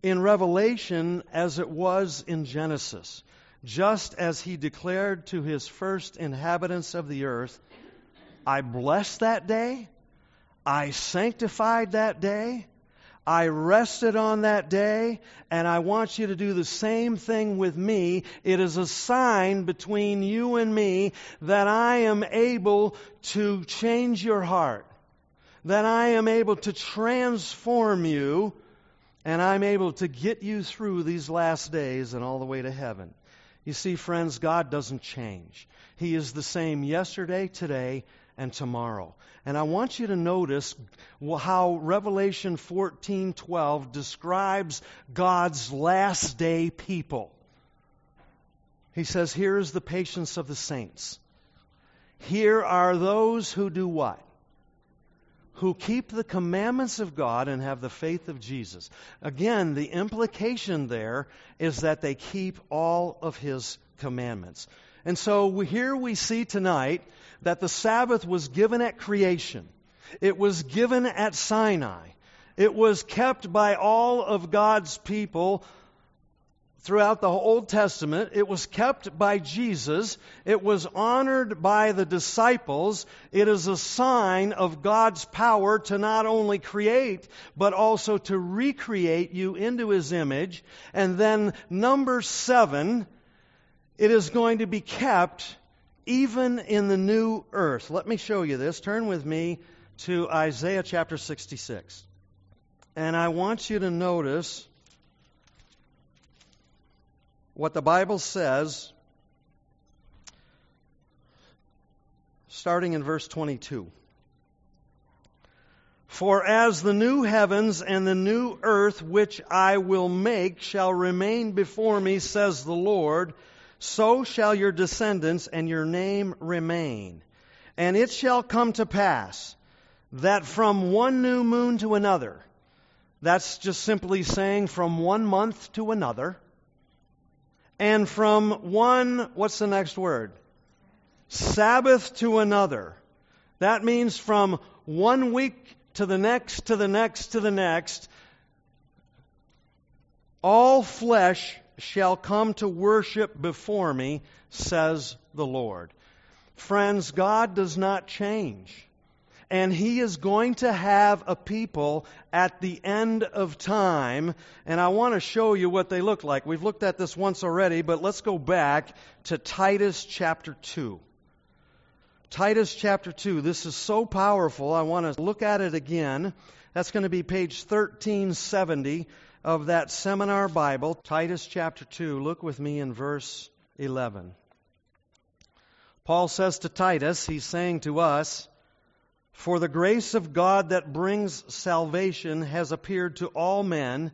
in Revelation as it was in Genesis. Just as He declared to His first inhabitants of the earth, I blessed that day, I sanctified that day, I rested on that day, and I want you to do the same thing with me. It is a sign between you and me that I am able to change your heart, that I am able to transform you, and I'm able to get you through these last days and all the way to heaven. You see, friends, God doesn't change. He is the same yesterday, today, and tomorrow. And I want you to notice how Revelation 14:12 describes God's last day people. He says, "Here is the patience of the saints. Here are those who do what? Who keep the commandments of God and have the faith of Jesus." Again, the implication there is that they keep all of his commandments. And so here we see tonight that the Sabbath was given at creation. It was given at Sinai. It was kept by all of God's people throughout the Old Testament. It was kept by Jesus. It was honored by the disciples. It is a sign of God's power to not only create, but also to recreate you into His image. And then number seven, it is going to be kept even in the new earth. Let me show you this. Turn with me to Isaiah chapter 66. And I want you to notice what the Bible says, starting in verse 22. For as the new heavens and the new earth which I will make shall remain before me, says the Lord, so shall your descendants and your name remain. And it shall come to pass that from one new moon to another, that's just simply saying from one month to another, and from one, what's the next word? Sabbath to another. That means from one week to the next, to the next, to the next. All flesh shall come to worship before me, says the Lord. Friends, God does not change. And He is going to have a people at the end of time. And I want to show you what they look like. We've looked at this once already, but let's go back to Titus chapter 2. Titus chapter 2. This is so powerful. I want to look at it again. That's going to be page 1370 of that seminar Bible, Titus chapter 2. Look with me in verse 11. Paul says to Titus, he's saying to us, For the grace of God that brings salvation has appeared to all men,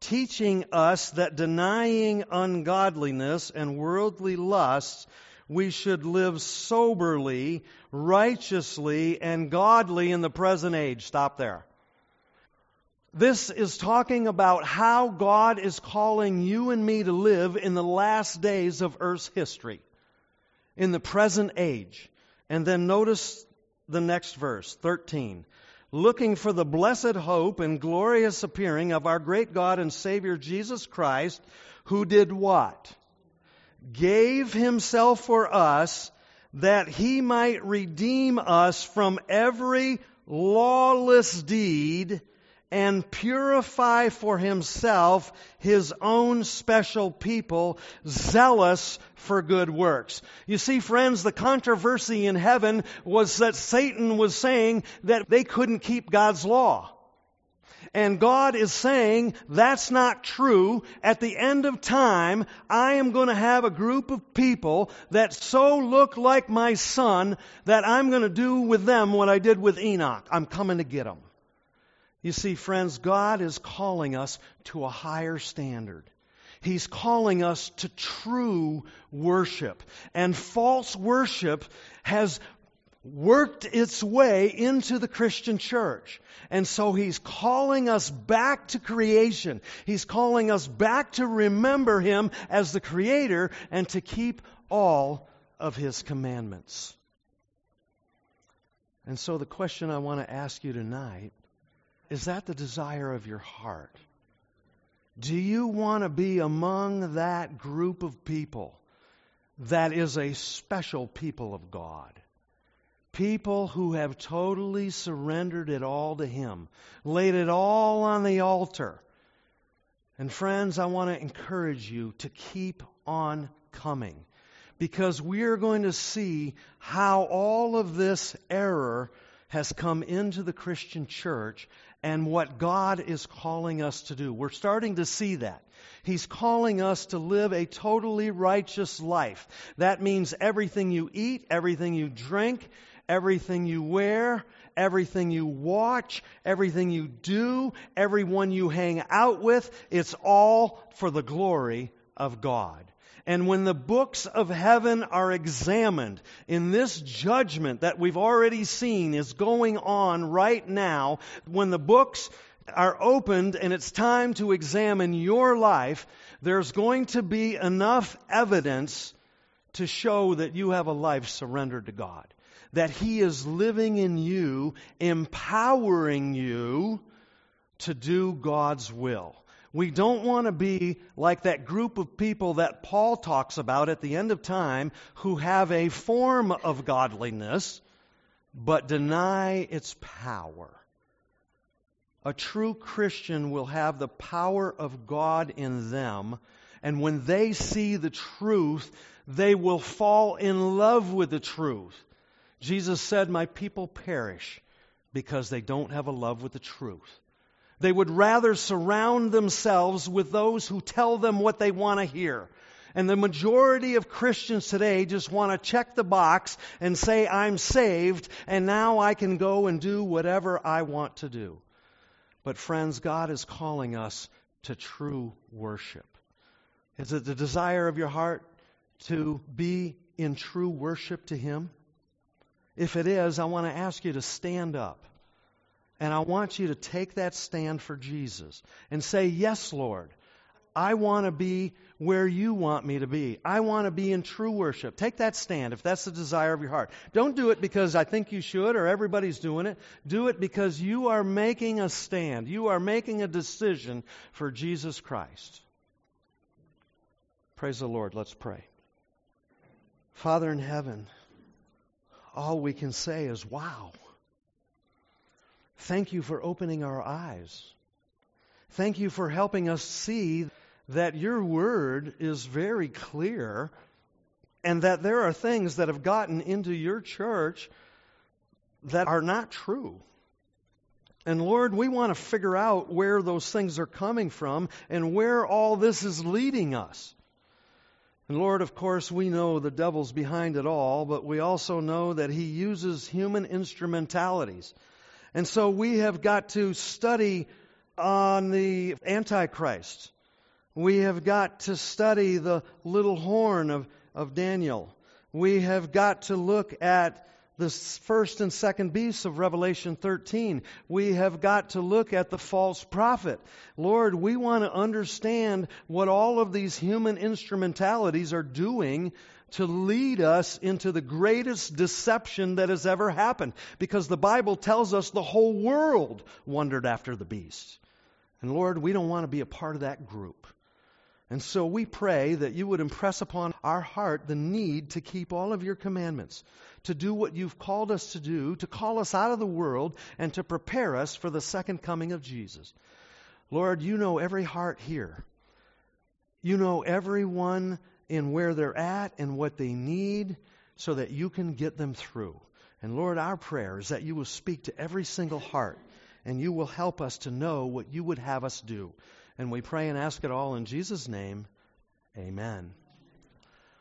teaching us that denying ungodliness and worldly lusts, we should live soberly, righteously, and godly in the present age. Stop there. This is talking about how God is calling you and me to live in the last days of Earth's history, in the present age. And then notice the next verse, 13. Looking for the blessed hope and glorious appearing of our great God and Savior Jesus Christ, who did what? gave himself for us that he might redeem us from every lawless deed and purify for himself his own special people, zealous for good works. You see, friends, the controversy in heaven was that Satan was saying that they couldn't keep God's law. And God is saying, that's not true. At the end of time, I am going to have a group of people that so look like my son that I'm going to do with them what I did with Enoch. I'm coming to get them. You see, friends, God is calling us to a higher standard. He's calling us to true worship. And false worship has worked its way into the Christian church. And so he's calling us back to creation. He's calling us back to remember him as the creator and to keep all of his commandments. And so the question I want to ask you tonight is that the desire of your heart? Do you want to be among that group of people that is a special people of God? People who have totally surrendered it all to Him, laid it all on the altar. And friends, I want to encourage you to keep on coming because we're going to see how all of this error has come into the Christian church and what God is calling us to do. We're starting to see that. He's calling us to live a totally righteous life. That means everything you eat, everything you drink, everything you wear, everything you watch, everything you do, everyone you hang out with, it's all for the glory of God. And when the books of heaven are examined in this judgment that we've already seen is going on right now, when the books are opened and it's time to examine your life, there's going to be enough evidence to show that you have a life surrendered to God that He is living in you, empowering you to do God's will. We don't want to be like that group of people that Paul talks about at the end of time who have a form of godliness but deny its power. A true Christian will have the power of God in them, and when they see the truth, they will fall in love with the truth. Jesus said, My people perish because they don't have a love with the truth. They would rather surround themselves with those who tell them what they want to hear. And the majority of Christians today just want to check the box and say, I'm saved, and now I can go and do whatever I want to do. But, friends, God is calling us to true worship. Is it the desire of your heart to be in true worship to Him? If it is, I want to ask you to stand up. And I want you to take that stand for Jesus and say, Yes, Lord, I want to be where you want me to be. I want to be in true worship. Take that stand if that's the desire of your heart. Don't do it because I think you should or everybody's doing it. Do it because you are making a stand. You are making a decision for Jesus Christ. Praise the Lord. Let's pray. Father in heaven, all we can say is, wow. Thank you for opening our eyes. Thank you for helping us see that your word is very clear and that there are things that have gotten into your church that are not true. And Lord, we want to figure out where those things are coming from and where all this is leading us. And Lord, of course, we know the devil's behind it all, but we also know that he uses human instrumentalities. And so we have got to study on the Antichrist. We have got to study the little horn of, of Daniel. We have got to look at the first and second beasts of Revelation 13. We have got to look at the false prophet. Lord, we want to understand what all of these human instrumentalities are doing to lead us into the greatest deception that has ever happened. Because the Bible tells us the whole world wondered after the beast. And Lord, we don't want to be a part of that group. And so we pray that you would impress upon our heart the need to keep all of your commandments, to do what you've called us to do, to call us out of the world, and to prepare us for the second coming of Jesus. Lord, you know every heart here. You know everyone in where they're at and what they need so that you can get them through. And Lord, our prayer is that you will speak to every single heart and you will help us to know what you would have us do. And we pray and ask it all in Jesus' name. Amen.